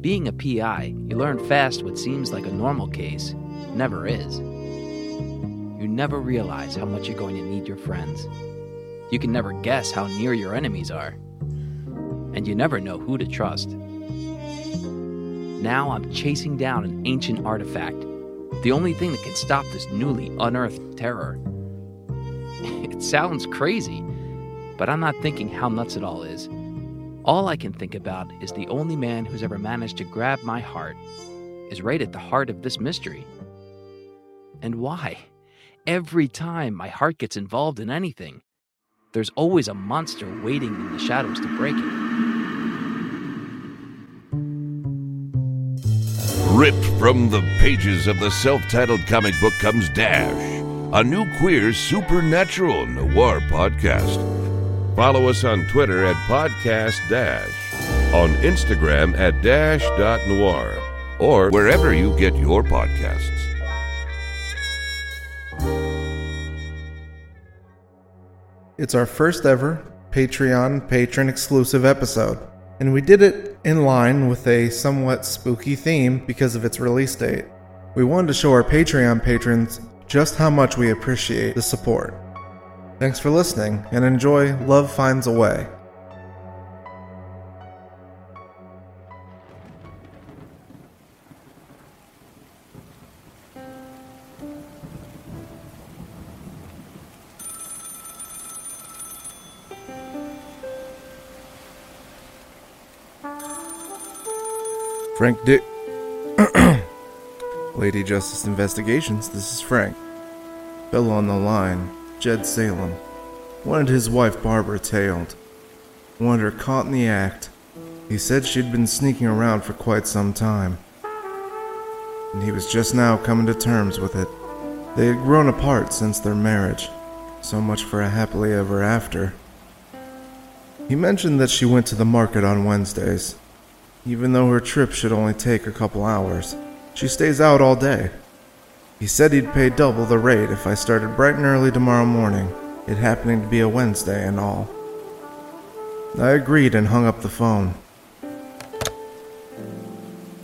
Being a PI, you learn fast what seems like a normal case never is. You never realize how much you're going to need your friends. You can never guess how near your enemies are. And you never know who to trust. Now I'm chasing down an ancient artifact, the only thing that can stop this newly unearthed terror. It sounds crazy, but I'm not thinking how nuts it all is. All I can think about is the only man who's ever managed to grab my heart is right at the heart of this mystery. And why? Every time my heart gets involved in anything, there's always a monster waiting in the shadows to break it. Ripped from the pages of the self titled comic book comes Dash, a new queer supernatural noir podcast. Follow us on Twitter at Podcast Dash, on Instagram at dash.noir, or wherever you get your podcasts. It's our first ever Patreon patron exclusive episode, and we did it in line with a somewhat spooky theme because of its release date. We wanted to show our Patreon patrons just how much we appreciate the support. Thanks for listening and enjoy Love Finds a Way. Frank Dick. Lady Justice Investigations, this is Frank. Fellow on the line, Jed Salem. Wanted his wife Barbara tailed. Wanted her caught in the act. He said she'd been sneaking around for quite some time. And he was just now coming to terms with it. They had grown apart since their marriage. So much for a happily ever after. He mentioned that she went to the market on Wednesdays, even though her trip should only take a couple hours. She stays out all day. He said he'd pay double the rate if I started bright and early tomorrow morning, it happening to be a Wednesday and all. I agreed and hung up the phone.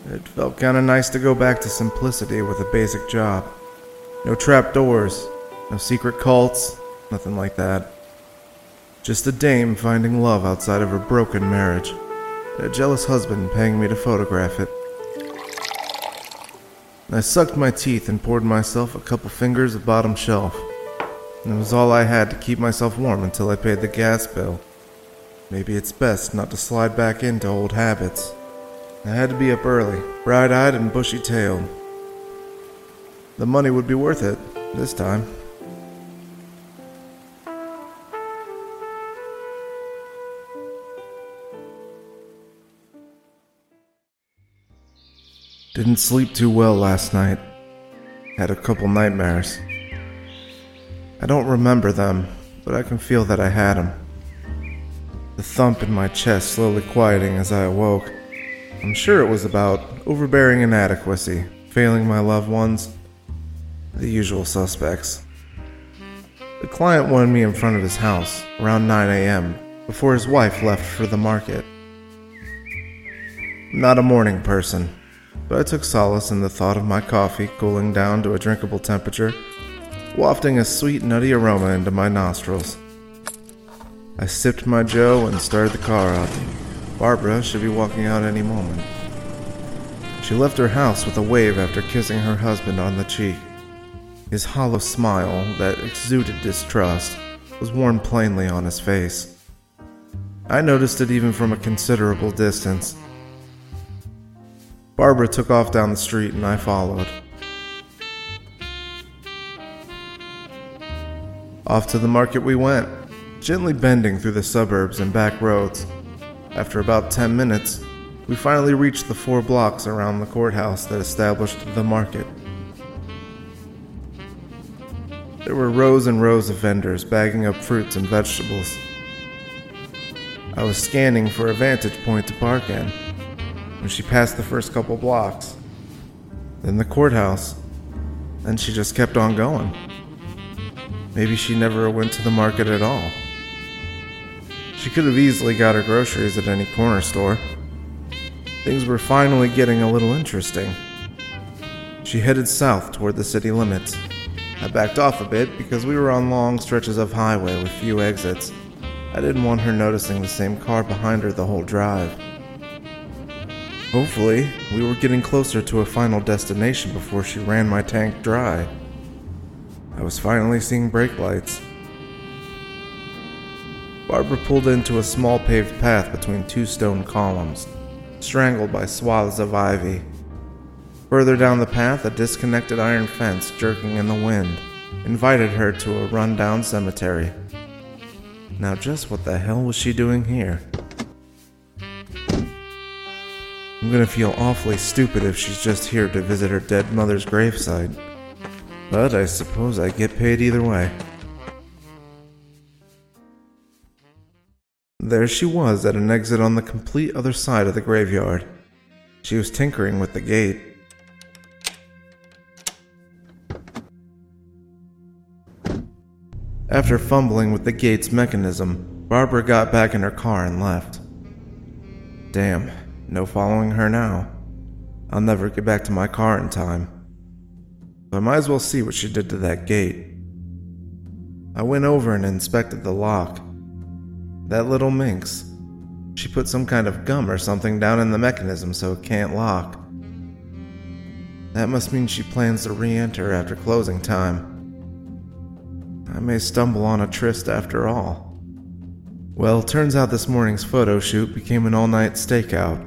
It felt kinda nice to go back to simplicity with a basic job. No trapdoors, no secret cults, nothing like that. Just a dame finding love outside of her broken marriage a jealous husband paying me to photograph it. I sucked my teeth and poured myself a couple fingers of bottom shelf. It was all I had to keep myself warm until I paid the gas bill. Maybe it's best not to slide back into old habits. I had to be up early, bright eyed and bushy tailed. The money would be worth it, this time. Didn't sleep too well last night. Had a couple nightmares. I don't remember them, but I can feel that I had them. The thump in my chest slowly quieting as I awoke. I'm sure it was about overbearing inadequacy, failing my loved ones, the usual suspects. The client wanted me in front of his house around 9 a.m. before his wife left for the market. I'm not a morning person, but I took solace in the thought of my coffee cooling down to a drinkable temperature, wafting a sweet, nutty aroma into my nostrils. I sipped my joe and started the car up. Barbara should be walking out any moment. She left her house with a wave after kissing her husband on the cheek. His hollow smile, that exuded distrust, was worn plainly on his face. I noticed it even from a considerable distance. Barbara took off down the street and I followed. Off to the market we went, gently bending through the suburbs and back roads. After about 10 minutes, we finally reached the four blocks around the courthouse that established the market. There were rows and rows of vendors bagging up fruits and vegetables. I was scanning for a vantage point to park in when she passed the first couple blocks. Then the courthouse. Then she just kept on going. Maybe she never went to the market at all. She could have easily got her groceries at any corner store. Things were finally getting a little interesting. She headed south toward the city limits. I backed off a bit because we were on long stretches of highway with few exits. I didn't want her noticing the same car behind her the whole drive. Hopefully, we were getting closer to a final destination before she ran my tank dry. I was finally seeing brake lights. Barbara pulled into a small paved path between two stone columns strangled by swaths of ivy. Further down the path, a disconnected iron fence jerking in the wind invited her to a run-down cemetery. Now, just what the hell was she doing here? I'm gonna feel awfully stupid if she's just here to visit her dead mother's gravesite. But I suppose I get paid either way. There she was at an exit on the complete other side of the graveyard. She was tinkering with the gate. After fumbling with the gate's mechanism, Barbara got back in her car and left. Damn, no following her now. I'll never get back to my car in time. I might as well see what she did to that gate. I went over and inspected the lock. That little minx. She put some kind of gum or something down in the mechanism so it can't lock. That must mean she plans to re enter after closing time. I may stumble on a tryst after all. Well, turns out this morning's photo shoot became an all night stakeout.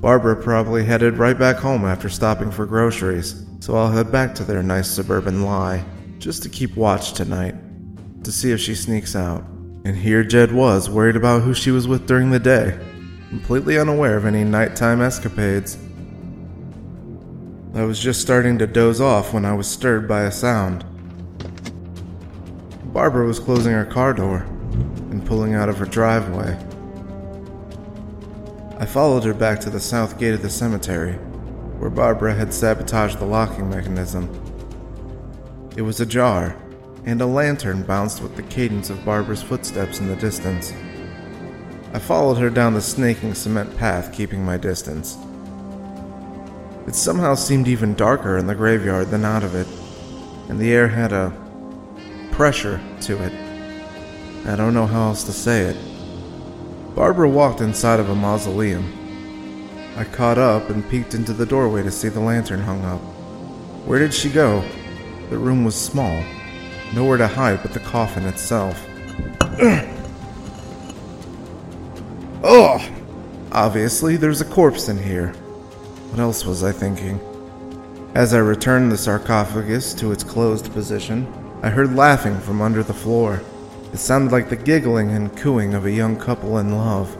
Barbara probably headed right back home after stopping for groceries, so I'll head back to their nice suburban lie, just to keep watch tonight, to see if she sneaks out. And here Jed was, worried about who she was with during the day, completely unaware of any nighttime escapades. I was just starting to doze off when I was stirred by a sound. Barbara was closing her car door and pulling out of her driveway. I followed her back to the south gate of the cemetery, where Barbara had sabotaged the locking mechanism. It was ajar, and a lantern bounced with the cadence of Barbara's footsteps in the distance. I followed her down the snaking cement path, keeping my distance. It somehow seemed even darker in the graveyard than out of it, and the air had a pressure to it. I don't know how else to say it. Barbara walked inside of a mausoleum. I caught up and peeked into the doorway to see the lantern hung up. Where did she go? The room was small, Nowhere to hide but the coffin itself. oh! Obviously, there's a corpse in here. What else was I thinking? As I returned the sarcophagus to its closed position, I heard laughing from under the floor. It sounded like the giggling and cooing of a young couple in love.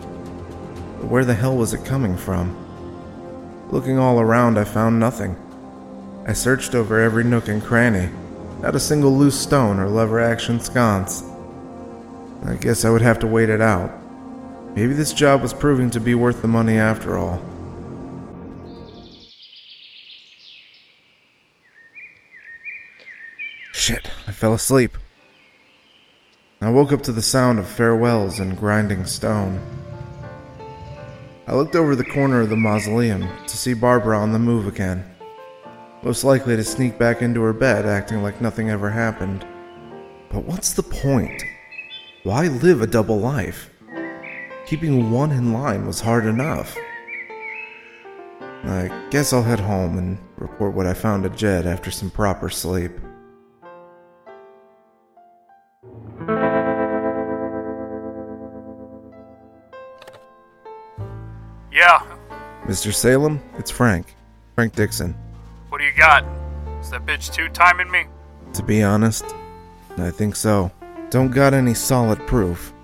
But where the hell was it coming from? Looking all around, I found nothing. I searched over every nook and cranny, not a single loose stone or lever action sconce. I guess I would have to wait it out. Maybe this job was proving to be worth the money after all. Shit, I fell asleep. I woke up to the sound of farewells and grinding stone. I looked over the corner of the mausoleum to see Barbara on the move again most likely to sneak back into her bed acting like nothing ever happened. But what's the point? Why live a double life? Keeping one in line was hard enough. I guess I'll head home and report what I found to Jed after some proper sleep. Mr. Salem, it's Frank. Frank Dixon. What do you got? Is that bitch two timing me? To be honest, I think so. Don't got any solid proof.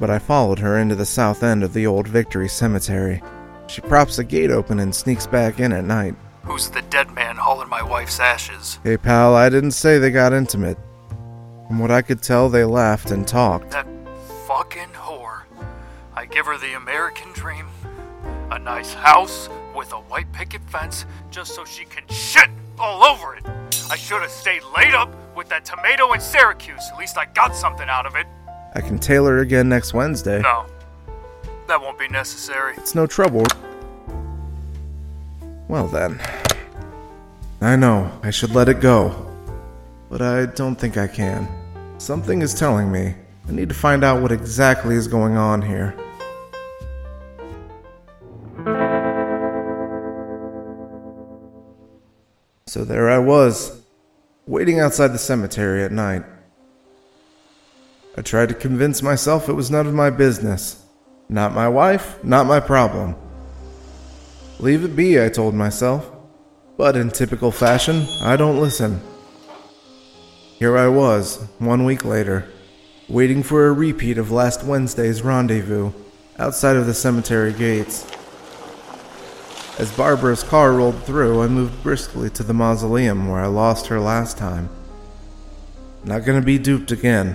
But I followed her into the south end of the old Victory Cemetery. She props the gate open and sneaks back in at night. Who's the dead man hauling my wife's ashes? Hey, pal, I didn't say they got intimate. From what I could tell, they laughed and talked. That fucking whore. I give her the American dream. A nice house with a white picket fence just so she can shit all over it. I should have stayed laid up with that tomato in Syracuse. At least I got something out of it. I can tailor again next Wednesday. No, that won't be necessary. It's no trouble. Well then. I know, I should let it go. But I don't think I can. Something is telling me I need to find out what exactly is going on here. So there I was, waiting outside the cemetery at night. I tried to convince myself it was none of my business. Not my wife, not my problem. Leave it be, I told myself. But in typical fashion, I don't listen. Here I was, one week later, waiting for a repeat of last Wednesday's rendezvous outside of the cemetery gates. As Barbara's car rolled through, I moved briskly to the mausoleum where I lost her last time. Not gonna be duped again.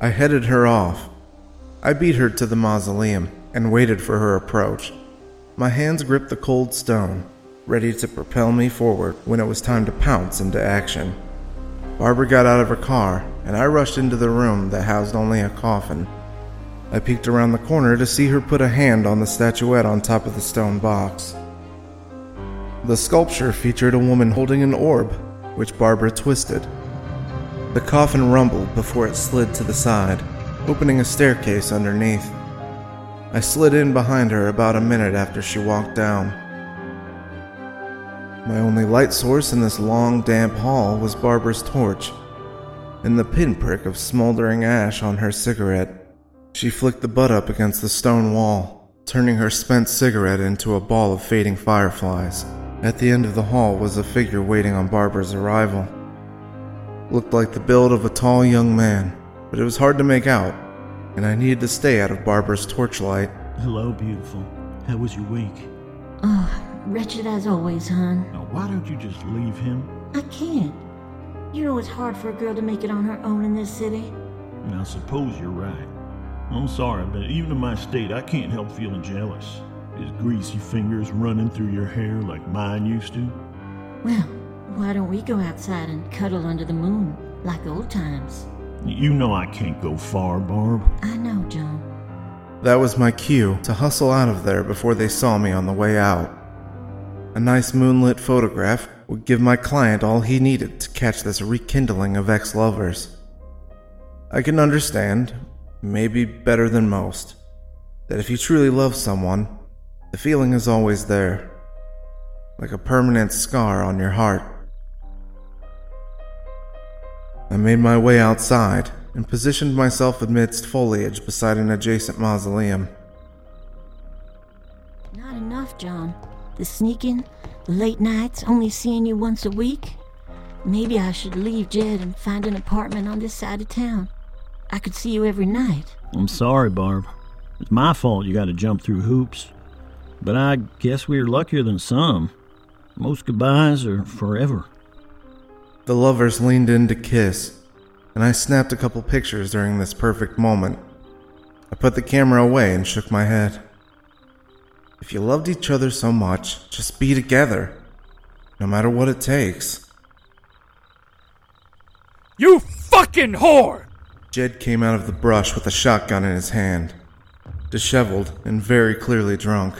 I headed her off. I beat her to the mausoleum and waited for her approach. My hands gripped the cold stone, ready to propel me forward when it was time to pounce into action. Barbara got out of her car, and I rushed into the room that housed only a coffin. I peeked around the corner to see her put a hand on the statuette on top of the stone box. The sculpture featured a woman holding an orb, which Barbara twisted. The coffin rumbled before it slid to the side, opening a staircase underneath. I slid in behind her about a minute after she walked down. My only light source in this long, damp hall was Barbara's torch and the pinprick of smoldering ash on her cigarette. She flicked the butt up against the stone wall, turning her spent cigarette into a ball of fading fireflies. At the end of the hall was a figure waiting on Barbara's arrival. Looked like the build of a tall young man, but it was hard to make out, and I needed to stay out of Barbara's torchlight. Hello, beautiful. How was your week? Oh, wretched as always, hon. Now, why don't you just leave him? I can't. You know it's hard for a girl to make it on her own in this city. I suppose you're right. I'm sorry, but even in my state, I can't help feeling jealous. His greasy fingers running through your hair like mine used to. Well, why don't we go outside and cuddle under the moon, like old times? You know I can't go far, Barb. I know, John. That was my cue to hustle out of there before they saw me on the way out. A nice moonlit photograph would give my client all he needed to catch this rekindling of ex lovers. I can understand, maybe better than most, that if you truly love someone, the feeling is always there, like a permanent scar on your heart. I made my way outside and positioned myself amidst foliage beside an adjacent mausoleum. Not enough, John. The sneaking, the late nights, only seeing you once a week. Maybe I should leave Jed and find an apartment on this side of town. I could see you every night. I'm sorry, Barb. It's my fault you got to jump through hoops. But I guess we're luckier than some. Most goodbyes are forever. The lovers leaned in to kiss, and I snapped a couple pictures during this perfect moment. I put the camera away and shook my head. If you loved each other so much, just be together, no matter what it takes. You fucking whore! Jed came out of the brush with a shotgun in his hand, disheveled and very clearly drunk.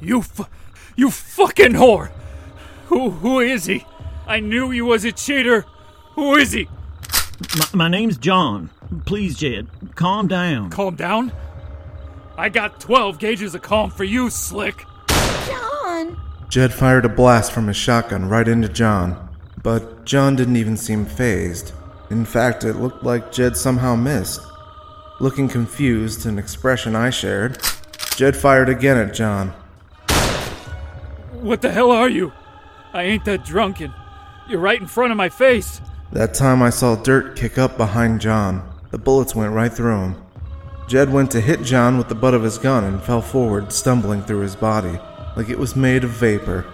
You fu- you fucking whore! Who who is he? I knew he was a cheater. Who is he? My, my name's John. Please, Jed, calm down. Calm down. I got 12 gauges of calm for you, slick. John! Jed fired a blast from his shotgun right into John, but John didn't even seem fazed. In fact, it looked like Jed somehow missed. Looking confused, an expression I shared, Jed fired again at John. What the hell are you? I ain't that drunken. You're right in front of my face. That time I saw dirt kick up behind John. The bullets went right through him. Jed went to hit John with the butt of his gun and fell forward, stumbling through his body like it was made of vapor.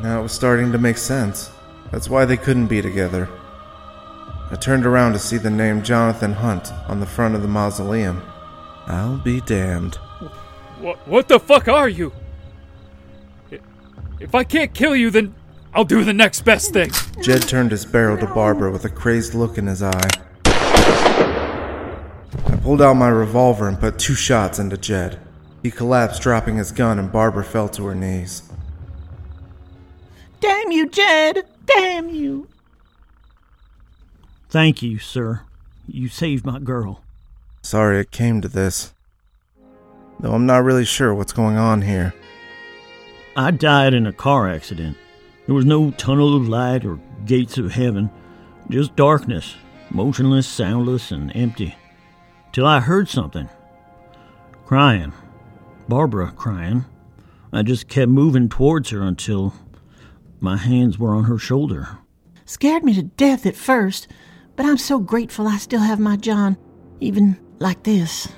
Now it was starting to make sense. That's why they couldn't be together. I turned around to see the name Jonathan Hunt on the front of the mausoleum. I'll be damned. What, what the fuck are you? If I can't kill you, then I'll do the next best thing. Jed turned his barrel to Barbara with a crazed look in his eye. I pulled out my revolver and put two shots into Jed. He collapsed, dropping his gun, and Barbara fell to her knees. Damn you, Jed! Damn you! Thank you, sir. You saved my girl. Sorry it came to this. Though I'm not really sure what's going on here. I died in a car accident. There was no tunnel of light or gates of heaven, just darkness, motionless, soundless, and empty. Till I heard something. Crying. Barbara crying. I just kept moving towards her until my hands were on her shoulder. Scared me to death at first, but I'm so grateful I still have my John, even like this.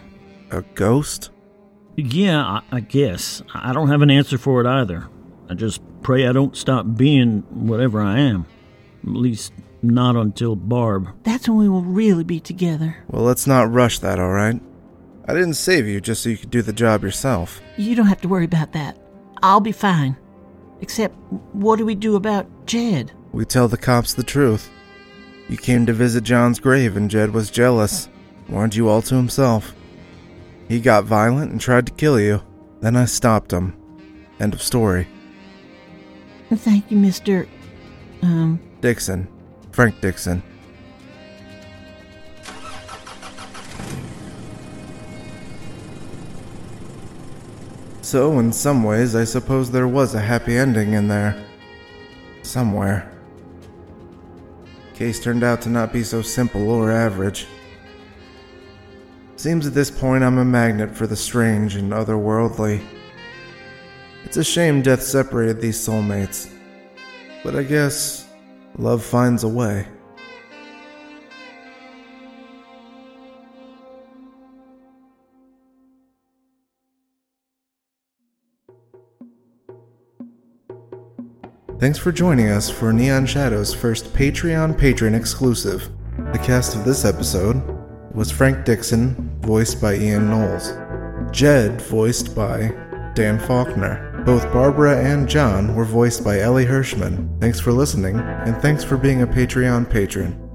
A ghost? Yeah, I, I guess. I don't have an answer for it either. I just pray I don't stop being whatever I am. At least, not until Barb. That's when we will really be together. Well, let's not rush that, alright? I didn't save you just so you could do the job yourself. You don't have to worry about that. I'll be fine. Except, what do we do about Jed? We tell the cops the truth. You came to visit John's grave and Jed was jealous, warned you all to himself. He got violent and tried to kill you. Then I stopped him. End of story. Thank you, Mr. Um, Dixon. Frank Dixon. So, in some ways, I suppose there was a happy ending in there. Somewhere. Case turned out to not be so simple or average. Seems at this point I'm a magnet for the strange and otherworldly. It's a shame death separated these soulmates. But I guess love finds a way. Thanks for joining us for Neon Shadow's first Patreon patron exclusive. The cast of this episode was Frank Dixon, voiced by Ian Knowles, Jed, voiced by Dan Faulkner. Both Barbara and John were voiced by Ellie Hirschman. Thanks for listening, and thanks for being a Patreon patron.